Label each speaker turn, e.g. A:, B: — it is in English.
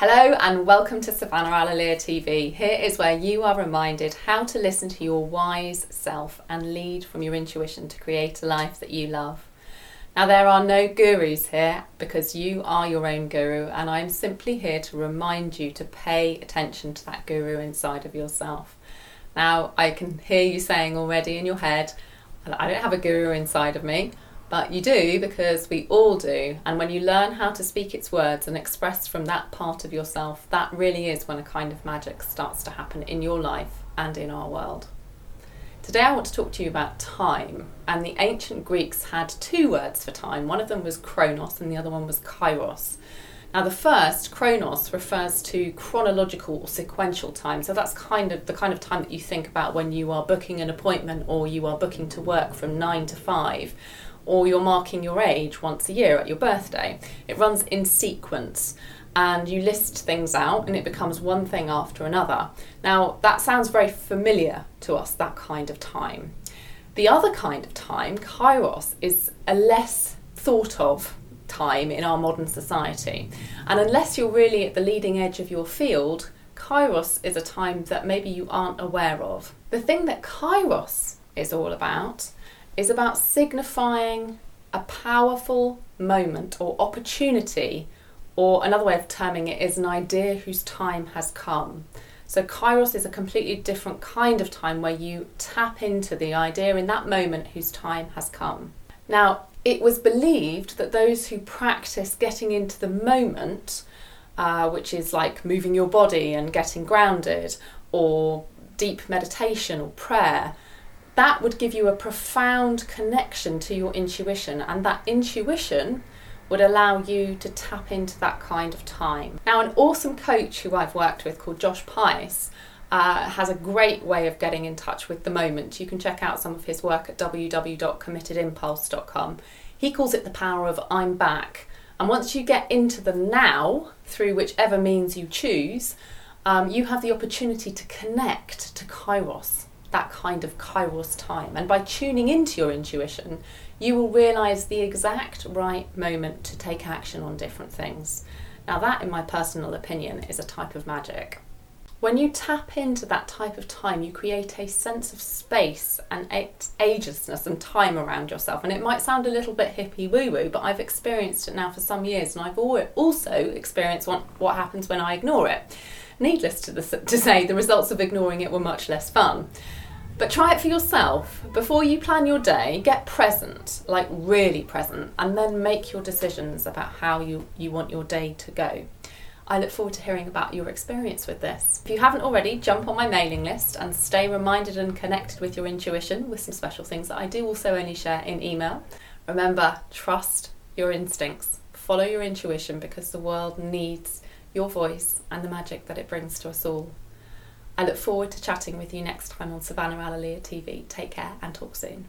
A: Hello and welcome to Savannah Alalia TV. Here is where you are reminded how to listen to your wise self and lead from your intuition to create a life that you love. Now, there are no gurus here because you are your own guru, and I'm simply here to remind you to pay attention to that guru inside of yourself. Now, I can hear you saying already in your head, I don't have a guru inside of me. But you do because we all do. And when you learn how to speak its words and express from that part of yourself, that really is when a kind of magic starts to happen in your life and in our world. Today I want to talk to you about time. And the ancient Greeks had two words for time. One of them was chronos and the other one was kairos. Now, the first, chronos, refers to chronological or sequential time. So that's kind of the kind of time that you think about when you are booking an appointment or you are booking to work from nine to five or you're marking your age once a year at your birthday. It runs in sequence and you list things out and it becomes one thing after another. Now, that sounds very familiar to us, that kind of time. The other kind of time, kairos, is a less thought of time in our modern society. And unless you're really at the leading edge of your field, kairos is a time that maybe you aren't aware of. The thing that kairos is all about is about signifying a powerful moment or opportunity, or another way of terming it is an idea whose time has come. So, Kairos is a completely different kind of time where you tap into the idea in that moment whose time has come. Now, it was believed that those who practice getting into the moment, uh, which is like moving your body and getting grounded, or deep meditation or prayer, that would give you a profound connection to your intuition, and that intuition would allow you to tap into that kind of time. Now, an awesome coach who I've worked with called Josh Pais uh, has a great way of getting in touch with the moment. You can check out some of his work at www.committedimpulse.com. He calls it the power of I'm back. And once you get into the now through whichever means you choose, um, you have the opportunity to connect to Kairos that kind of kairos time. And by tuning into your intuition, you will realize the exact right moment to take action on different things. Now, that, in my personal opinion, is a type of magic. When you tap into that type of time, you create a sense of space and agelessness and time around yourself. And it might sound a little bit hippie woo woo, but I've experienced it now for some years, and I've also experienced what, happens when I ignore it. Needless to, to say, the results of ignoring it were much less fun. But try it for yourself. Before you plan your day, get present, like really present, and then make your decisions about how you, you want your day to go. I look forward to hearing about your experience with this. If you haven't already, jump on my mailing list and stay reminded and connected with your intuition with some special things that I do also only share in email. Remember, trust your instincts, follow your intuition because the world needs your voice and the magic that it brings to us all. I look forward to chatting with you next time on Savannah Alalia TV. Take care and talk soon.